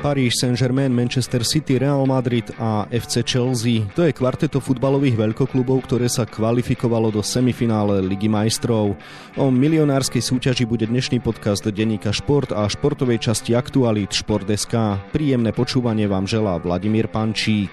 Paríž Saint-Germain, Manchester City, Real Madrid a FC Chelsea. To je kvarteto futbalových veľkoklubov, ktoré sa kvalifikovalo do semifinále Ligy majstrov. O milionárskej súťaži bude dnešný podcast denníka Šport a športovej časti Aktualit Šport.sk. Príjemné počúvanie vám želá Vladimír Pančík.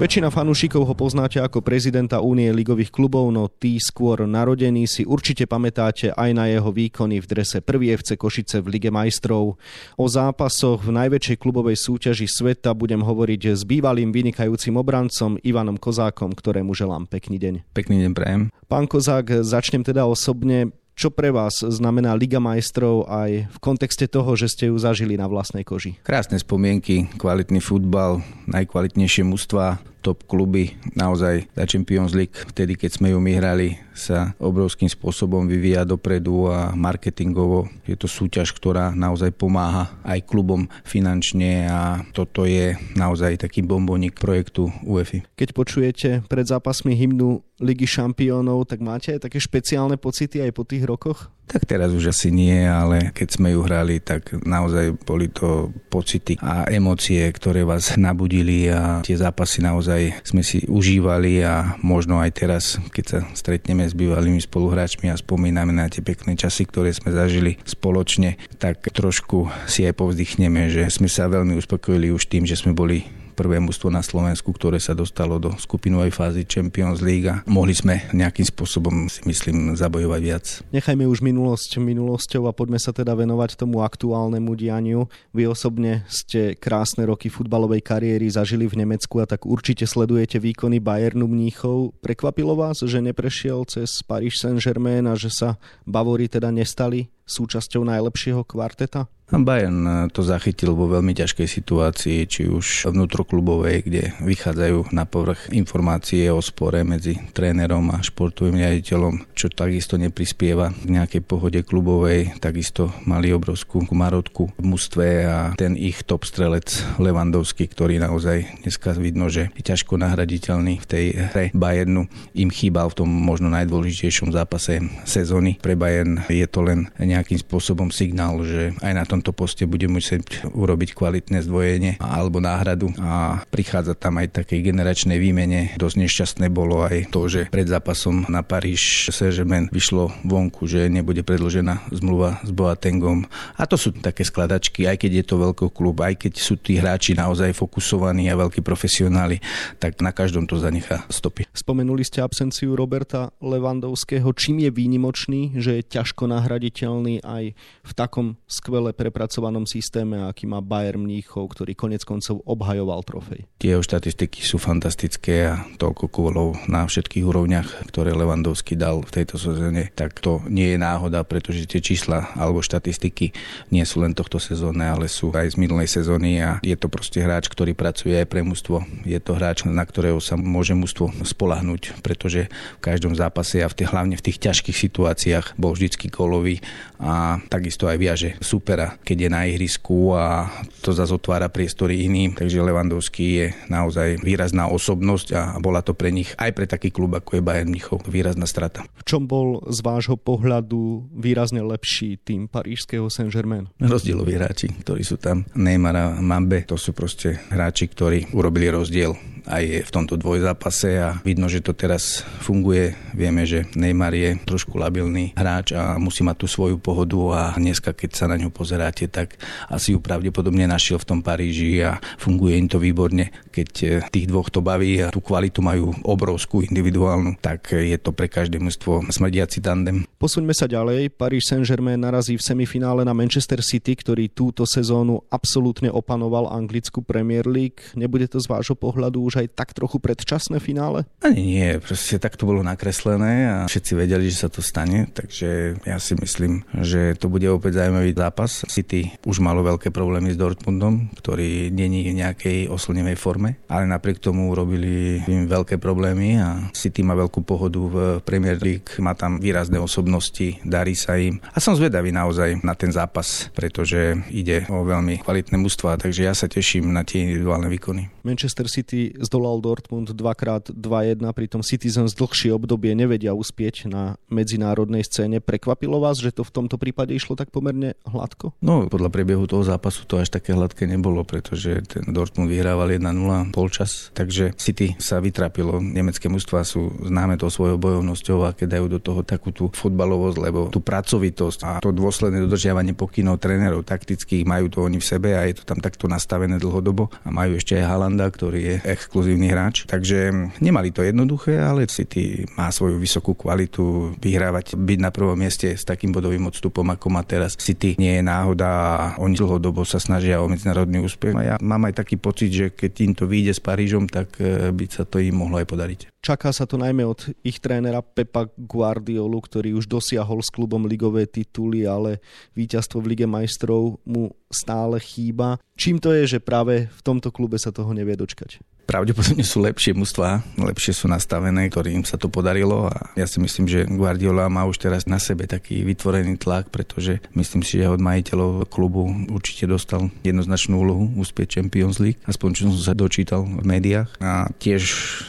Väčšina fanúšikov ho poznáte ako prezidenta Únie ligových klubov, no tí skôr narodení si určite pamätáte aj na jeho výkony v drese 1. FC Košice v Lige majstrov. O zápasoch v najväčšej klubovej súťaži sveta budem hovoriť s bývalým vynikajúcim obrancom Ivanom Kozákom, ktorému želám pekný deň. Pekný deň prajem. Pán Kozák, začnem teda osobne. Čo pre vás znamená Liga majstrov aj v kontexte toho, že ste ju zažili na vlastnej koži? Krásne spomienky, kvalitný futbal, najkvalitnejšie mužstva, top kluby. Naozaj tá Champions League, vtedy keď sme ju my hrali, sa obrovským spôsobom vyvíja dopredu a marketingovo je to súťaž, ktorá naozaj pomáha aj klubom finančne a toto je naozaj taký bombonik projektu UEFI. Keď počujete pred zápasmi hymnu Ligy šampiónov, tak máte aj také špeciálne pocity aj po tých rokoch? Tak teraz už asi nie, ale keď sme ju hrali, tak naozaj boli to pocity a emócie, ktoré vás nabudili a tie zápasy naozaj sme si užívali a možno aj teraz, keď sa stretneme s bývalými spoluhráčmi a spomíname na tie pekné časy, ktoré sme zažili spoločne, tak trošku si aj povzdychneme, že sme sa veľmi uspokojili už tým, že sme boli prvé mužstvo na Slovensku, ktoré sa dostalo do skupinovej fázy Champions League a mohli sme nejakým spôsobom si myslím zabojovať viac. Nechajme už minulosť minulosťou a poďme sa teda venovať tomu aktuálnemu dianiu. Vy osobne ste krásne roky futbalovej kariéry zažili v Nemecku a tak určite sledujete výkony Bayernu Mníchov. Prekvapilo vás, že neprešiel cez Paris Saint-Germain a že sa Bavori teda nestali súčasťou najlepšieho kvarteta? Bayern eh, to zachytil vo veľmi ťažkej situácii, či už vnútroklubovej, kde vychádzajú na povrch informácie o spore medzi trénerom a športovým riaditeľom, čo takisto neprispieva k nejakej pohode klubovej. Takisto mali obrovskú marotku v mústve a ten ich top strelec Levandovský, ktorý naozaj dneska vidno, že je ťažko nahraditeľný v tej hre Bayernu. Im chýbal v tom možno najdôležitejšom zápase sezóny. Pre Bayern je to len nejakým spôsobom signál, že aj na tom tomto poste bude musieť urobiť kvalitné zdvojenie alebo náhradu a prichádza tam aj takej generačnej výmene. Dosť nešťastné bolo aj to, že pred zápasom na Paríž Saint-Germain vyšlo vonku, že nebude predložená zmluva s Boatengom. A to sú také skladačky, aj keď je to veľký klub, aj keď sú tí hráči naozaj fokusovaní a veľkí profesionáli, tak na každom to zanechá stopy. Spomenuli ste absenciu Roberta Levandovského. Čím je výnimočný, že je ťažko nahraditeľný aj v takom skvele pre prepracovanom systéme, aký má Bayern Mníchov, ktorý konec koncov obhajoval trofej. Tie štatistiky sú fantastické a toľko kôlov na všetkých úrovniach, ktoré Levandovský dal v tejto sezóne, tak to nie je náhoda, pretože tie čísla alebo štatistiky nie sú len tohto sezónne, ale sú aj z minulej sezóny a je to proste hráč, ktorý pracuje aj pre mužstvo. Je to hráč, na ktorého sa môže mužstvo spolahnúť, pretože v každom zápase a v tých, hlavne v tých ťažkých situáciách bol vždycky kolový a takisto aj viaže supera keď je na ihrisku a to zase otvára priestory iným. Takže Levandovský je naozaj výrazná osobnosť a bola to pre nich aj pre taký klub ako je Bayern Mnichov výrazná strata. V čom bol z vášho pohľadu výrazne lepší tým parížského Saint-Germain? Rozdieloví hráči, ktorí sú tam. Neymar a Mambe, to sú proste hráči, ktorí urobili rozdiel aj v tomto dvojzápase a vidno, že to teraz funguje. Vieme, že Neymar je trošku labilný hráč a musí mať tú svoju pohodu a dneska, keď sa na ňu pozeráte, tak asi ju pravdepodobne našiel v tom Paríži a funguje im to výborne. Keď e, tých dvoch to baví a tú kvalitu majú obrovskú individuálnu, tak je to pre každé množstvo smrdiaci tandem. Posuňme sa ďalej. Paris Saint-Germain narazí v semifinále na Manchester City, ktorý túto sezónu absolútne opanoval anglickú Premier League. Nebude to z vášho pohľadu už aj tak trochu predčasné finále? Ani nie, proste tak to bolo nakreslené a všetci vedeli, že sa to stane, takže ja si myslím, že to bude opäť zaujímavý zápas. City už malo veľké problémy s Dortmundom, ktorý není v nejakej oslnevej forme, ale napriek tomu urobili im veľké problémy a City má veľkú pohodu v Premier League, má tam výrazné osobnosti, darí sa im. A som zvedavý naozaj na ten zápas, pretože ide o veľmi kvalitné mužstva, takže ja sa teším na tie individuálne výkony. Manchester City s zdolal Dortmund dvakrát 2-1, pritom Citizens dlhšie obdobie nevedia uspieť na medzinárodnej scéne. Prekvapilo vás, že to v tomto prípade išlo tak pomerne hladko? No, podľa priebehu toho zápasu to až také hladké nebolo, pretože ten Dortmund vyhrával 1-0 polčas, takže City sa vytrapilo. Nemecké mužstva sú známe tou svojou bojovnosťou a keď dajú do toho takú tú futbalovosť, lebo tú pracovitosť a to dôsledné dodržiavanie pokynov trénerov taktických majú to oni v sebe a je to tam takto nastavené dlhodobo a majú ešte aj Halanda, ktorý je exkluzívny hráč. Takže nemali to jednoduché, ale City má svoju vysokú kvalitu vyhrávať, byť na prvom mieste s takým bodovým odstupom, ako má teraz City. Nie je náhoda a oni dlhodobo sa snažia o medzinárodný úspech. A ja mám aj taký pocit, že keď im to vyjde s Parížom, tak eh, by sa to im mohlo aj podariť. Čaká sa to najmä od ich trénera Pepa Guardiolu, ktorý už dosiahol s klubom ligové tituly, ale víťazstvo v Lige majstrov mu stále chýba. Čím to je, že práve v tomto klube sa toho nevie dočkať? Pravdepodobne sú lepšie mužstva, lepšie sú nastavené, ktorým sa to podarilo a ja si myslím, že Guardiola má už teraz na sebe taký vytvorený tlak, pretože myslím si, že od majiteľov klubu určite dostal jednoznačnú úlohu uspieť Champions League, aspoň čo som sa dočítal v médiách a tiež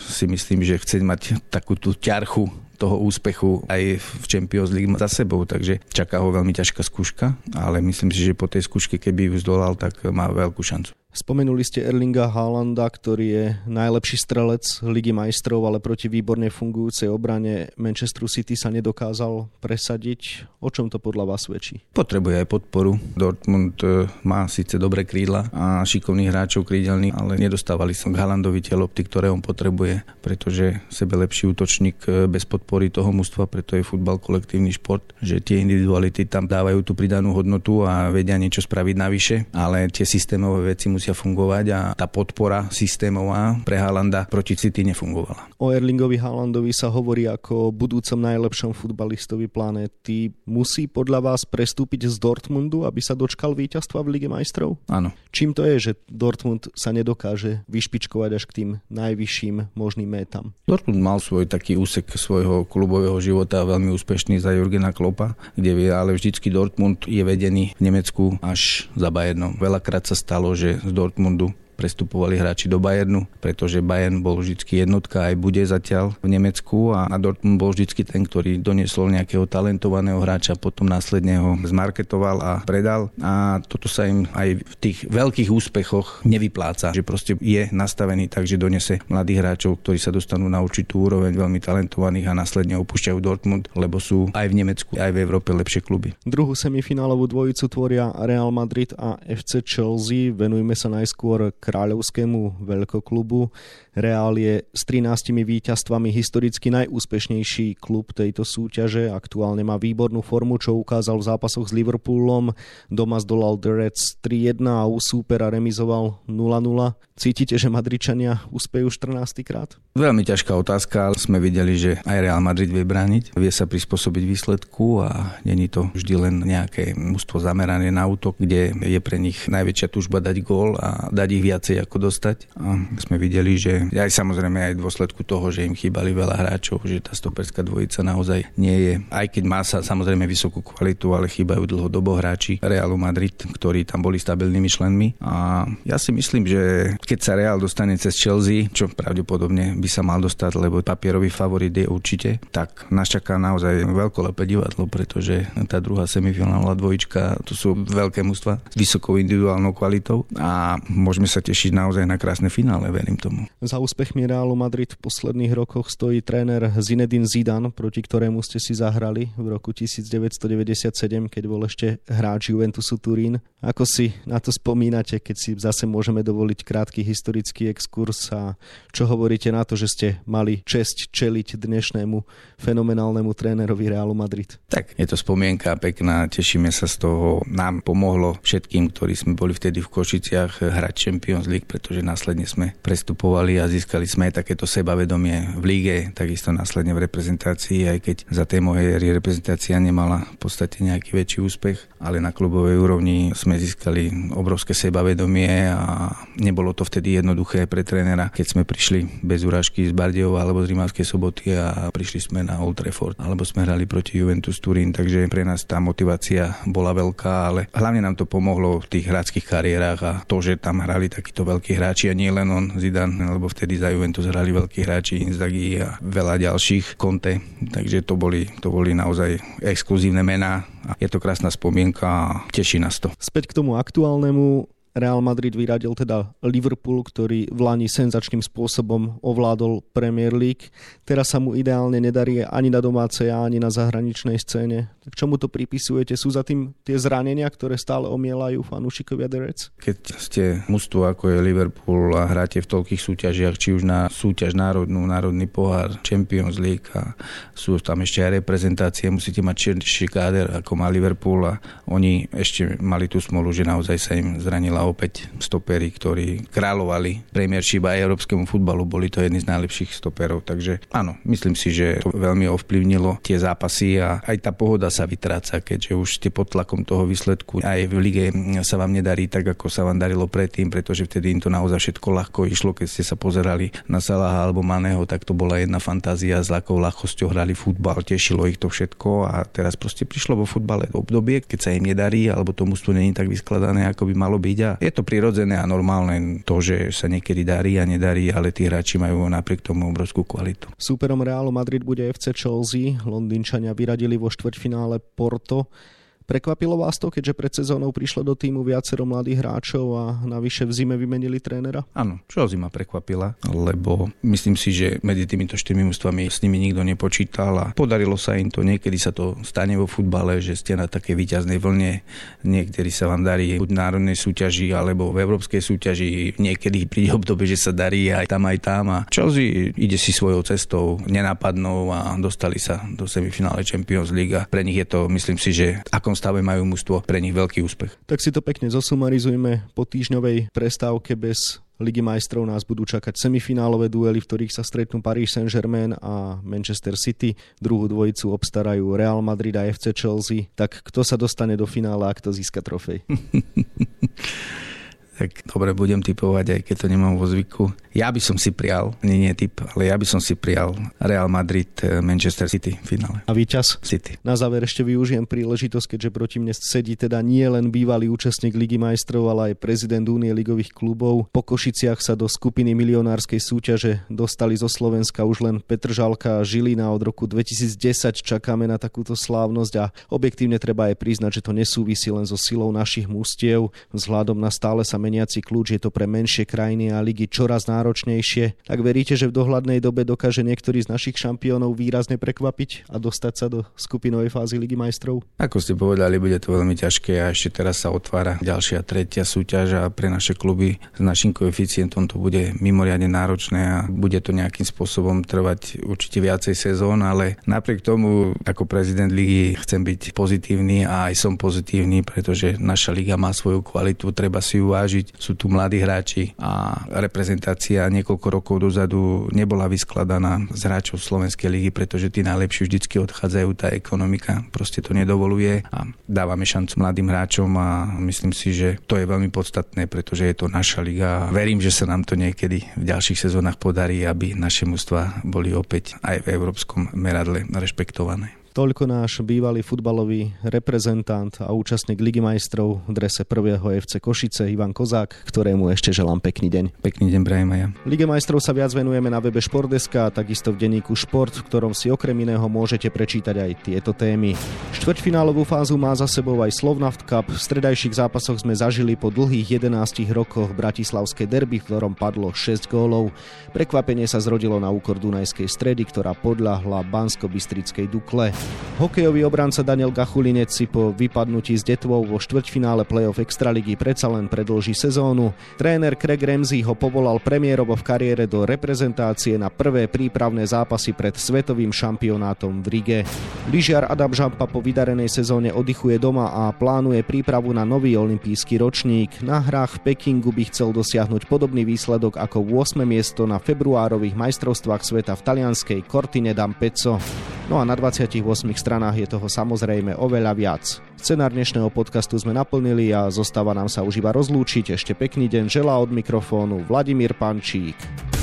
si myslím, že chce mať takú tú ťarchu toho úspechu aj v Champions League za sebou, takže čaká ho veľmi ťažká skúška, ale myslím si, že po tej skúške, keby ju zdolal, tak má veľkú šancu. Spomenuli ste Erlinga Haalanda, ktorý je najlepší strelec Ligy majstrov, ale proti výborne fungujúcej obrane Manchester City sa nedokázal presadiť. O čom to podľa vás svedčí? Potrebuje aj podporu. Dortmund e, má síce dobré krídla a šikovných hráčov krídelných, ale nedostávali som k Haalandovi tie lopty, ktoré on potrebuje, pretože sebe lepší útočník e, bez podpory toho mužstva, preto je futbal kolektívny šport, že tie individuality tam dávajú tú pridanú hodnotu a vedia niečo spraviť navyše, ale tie systémové veci musia fungovať a tá podpora systémová pre Haalanda proti City nefungovala. O Erlingovi Haalandovi sa hovorí ako budúcom najlepšom futbalistovi planéty. Musí podľa vás prestúpiť z Dortmundu, aby sa dočkal víťazstva v Lige majstrov? Áno. Čím to je, že Dortmund sa nedokáže vyšpičkovať až k tým najvyšším možným métam? Dortmund mal svoj taký úsek svojho klubového života veľmi úspešný za Jurgena Klopa, kde ale vždycky Dortmund je vedený v Nemecku až za Bayernom. Veľakrát sa stalo, že z Dortmundu prestupovali hráči do Bayernu, pretože Bayern bol vždy jednotka aj bude zatiaľ v Nemecku a Dortmund bol vždy ten, ktorý doniesol nejakého talentovaného hráča, potom následne ho zmarketoval a predal a toto sa im aj v tých veľkých úspechoch nevypláca, že proste je nastavený tak, že donese mladých hráčov, ktorí sa dostanú na určitú úroveň veľmi talentovaných a následne opúšťajú Dortmund, lebo sú aj v Nemecku, aj v Európe lepšie kluby. Druhú semifinálovú dvojicu tvoria Real Madrid a FC Chelsea. Venujme sa najskôr kráľovskému veľkoklubu. Real je s 13 víťazstvami historicky najúspešnejší klub tejto súťaže. Aktuálne má výbornú formu, čo ukázal v zápasoch s Liverpoolom. Doma zdolal The Reds 3-1 a u súpera remizoval 0-0. Cítite, že Madričania úspejú 14 krát? Veľmi ťažká otázka. Sme videli, že aj Real Madrid vie brániť, vie sa prispôsobiť výsledku a není to vždy len nejaké mústvo zamerané na útok, kde je pre nich najväčšia túžba dať gól a dať ich viacej ako dostať. A sme videli, že aj samozrejme aj v dôsledku toho, že im chýbali veľa hráčov, že tá stoperská dvojica naozaj nie je, aj keď má sa samozrejme vysokú kvalitu, ale chýbajú dlhodobo hráči Realu Madrid, ktorí tam boli stabilnými členmi. A ja si myslím, že keď sa Real dostane cez Chelsea, čo pravdepodobne by sa mal dostať, lebo papierový favorit je určite, tak nás čaká naozaj veľkolepé divadlo, pretože tá druhá semifinálna dvojička, to sú veľké mužstva s vysokou individuálnou kvalitou a môžeme sa tešiť naozaj na krásne finále, verím tomu. Za úspechmi Realu Madrid v posledných rokoch stojí tréner Zinedine Zidane, proti ktorému ste si zahrali v roku 1997, keď bol ešte hráč Juventusu Turín. Ako si na to spomínate, keď si zase môžeme dovoliť krátky historický exkurs a čo hovoríte na to, že ste mali česť čeliť dnešnému fenomenálnemu trénerovi Realu Madrid? Tak, je to spomienka pekná, tešíme sa z toho. Nám pomohlo všetkým, ktorí sme boli vtedy v Košiciach hrať Champions League, pretože následne sme prestupovali a získali sme aj takéto sebavedomie v líge, takisto následne v reprezentácii, aj keď za tej mojej reprezentácia nemala v podstate nejaký väčší úspech, ale na klubovej úrovni sme získali obrovské sebavedomie a nebolo to vtedy jednoduché pre trénera, keď sme prišli bez urážky z Bardejova alebo z Rimavskej soboty a prišli sme na Old Trafford, alebo sme hrali proti Juventus Turín, takže pre nás tá motivácia bola veľká, ale hlavne nám to pomohlo v tých hráckých kariérach a to, že tam hrali tak takíto veľkí hráči a nie len on, Zidane, lebo vtedy za Juventus hrali veľkí hráči, Inzaghi a veľa ďalších, Conte, takže to boli, to boli naozaj exkluzívne mená a je to krásna spomienka a teší nás to. Späť k tomu aktuálnemu Real Madrid vyradil teda Liverpool, ktorý v Lani senzačným spôsobom ovládol Premier League. Teraz sa mu ideálne nedarí ani na domácej, ani na zahraničnej scéne. Tak čomu to pripisujete? Sú za tým tie zranenia, ktoré stále omielajú fanúšikovia The Reds? Keď ste mužstvo ako je Liverpool a hráte v toľkých súťažiach, či už na súťaž národnú, národný pohár, Champions League a sú tam ešte aj reprezentácie, musíte mať širší káder ako má Liverpool a oni ešte mali tú smolu, že naozaj sa im zranila a opäť stopery, ktorí kráľovali Premiership aj európskemu futbalu, boli to jedni z najlepších stoperov, takže áno, myslím si, že to veľmi ovplyvnilo tie zápasy a aj tá pohoda sa vytráca, keďže už ste pod tlakom toho výsledku. Aj v lige sa vám nedarí tak, ako sa vám darilo predtým, pretože vtedy im to naozaj všetko ľahko išlo, keď ste sa pozerali na Salaha alebo Maného, tak to bola jedna fantázia, s ľakou ľahkosťou hrali futbal, tešilo ich to všetko a teraz proste prišlo vo futbale obdobie, keď sa im nedarí alebo to mužstvo není tak vyskladané, ako by malo byť a je to prirodzené a normálne to, že sa niekedy darí a nedarí, ale tí hráči majú napriek tomu obrovskú kvalitu. Súperom Realu Madrid bude FC Chelsea. Londýnčania vyradili vo štvrťfinále Porto. Prekvapilo vás to, keďže pred sezónou prišlo do týmu viacero mladých hráčov a navyše v zime vymenili trénera? Áno, čo zima prekvapila, lebo myslím si, že medzi týmito štyrmi mústvami s nimi nikto nepočítal a podarilo sa im to. Niekedy sa to stane vo futbale, že ste na také výťaznej vlne, niekedy sa vám darí buď v národnej súťaži alebo v európskej súťaži, niekedy príde obdobie, že sa darí aj tam aj tam a Chelsea ide si svojou cestou nenápadnou a dostali sa do semifinále Champions League a pre nich je to, myslím si, že akom stave majú mužstvo pre nich veľký úspech. Tak si to pekne zosumarizujme. Po týždňovej prestávke bez Ligy majstrov nás budú čakať semifinálové duely, v ktorých sa stretnú Paris Saint-Germain a Manchester City. Druhú dvojicu obstarajú Real Madrid a FC Chelsea. Tak kto sa dostane do finále a kto získa trofej? tak dobre budem typovať, aj keď to nemám vo zvyku. Ja by som si prial, nie nie typ, ale ja by som si prial Real Madrid, eh, Manchester City v finále. A víťaz? City. Na záver ešte využijem príležitosť, keďže proti mne sedí teda nie len bývalý účastník Ligy majstrov, ale aj prezident Únie ligových klubov. Po Košiciach sa do skupiny milionárskej súťaže dostali zo Slovenska už len Petržalka a Žilina od roku 2010 čakáme na takúto slávnosť a objektívne treba aj priznať, že to nesúvisí len so silou našich mústiev. Vzhľadom na stále sa meniaci kľúč, je to pre menšie krajiny a ligy čoraz náročnejšie. Tak veríte, že v dohľadnej dobe dokáže niektorý z našich šampiónov výrazne prekvapiť a dostať sa do skupinovej fázy Ligy majstrov? Ako ste povedali, bude to veľmi ťažké a ešte teraz sa otvára ďalšia tretia súťaž a pre naše kluby s našim koeficientom to bude mimoriadne náročné a bude to nejakým spôsobom trvať určite viacej sezón, ale napriek tomu ako prezident ligy chcem byť pozitívny a aj som pozitívny, pretože naša liga má svoju kvalitu, treba si ju vážiť súťažiť. Sú tu mladí hráči a reprezentácia niekoľko rokov dozadu nebola vyskladaná z hráčov Slovenskej ligy, pretože tí najlepší vždycky odchádzajú, tá ekonomika proste to nedovoluje a dávame šancu mladým hráčom a myslím si, že to je veľmi podstatné, pretože je to naša liga a verím, že sa nám to niekedy v ďalších sezónach podarí, aby naše mužstva boli opäť aj v európskom meradle rešpektované. Toľko náš bývalý futbalový reprezentant a účastník Ligy majstrov v drese prvého FC Košice Ivan Kozák, ktorému ešte želám pekný deň. Pekný deň prajem aj ja. Lige majstrov sa viac venujeme na webe Športdeska a takisto v denníku Šport, v ktorom si okrem iného môžete prečítať aj tieto témy. Štvrťfinálovú fázu má za sebou aj Slovnaft Cup. V stredajších zápasoch sme zažili po dlhých 11 rokoch bratislavské derby, v ktorom padlo 6 gólov. Prekvapenie sa zrodilo na úkor Dunajskej stredy, ktorá podľahla Bansko-Bystrickej Dukle. Hokejový obranca Daniel Gachulinec si po vypadnutí s Detvou vo štvrťfinále play-off Extraligy predsa len predlží sezónu. Tréner Craig Ramsey ho povolal premiérovo v kariére do reprezentácie na prvé prípravné zápasy pred svetovým šampionátom v Rige. Lyžiar Adam Žampa po vydarenej sezóne oddychuje doma a plánuje prípravu na nový olimpijský ročník. Na hrách v Pekingu by chcel dosiahnuť podobný výsledok ako 8. miesto na februárových majstrovstvách sveta v talianskej Cortine d'Ampezzo. No a na 28 stranách je toho samozrejme oveľa viac. Scenár dnešného podcastu sme naplnili a zostáva nám sa už iba rozlúčiť. Ešte pekný deň želá od mikrofónu Vladimír Pančík.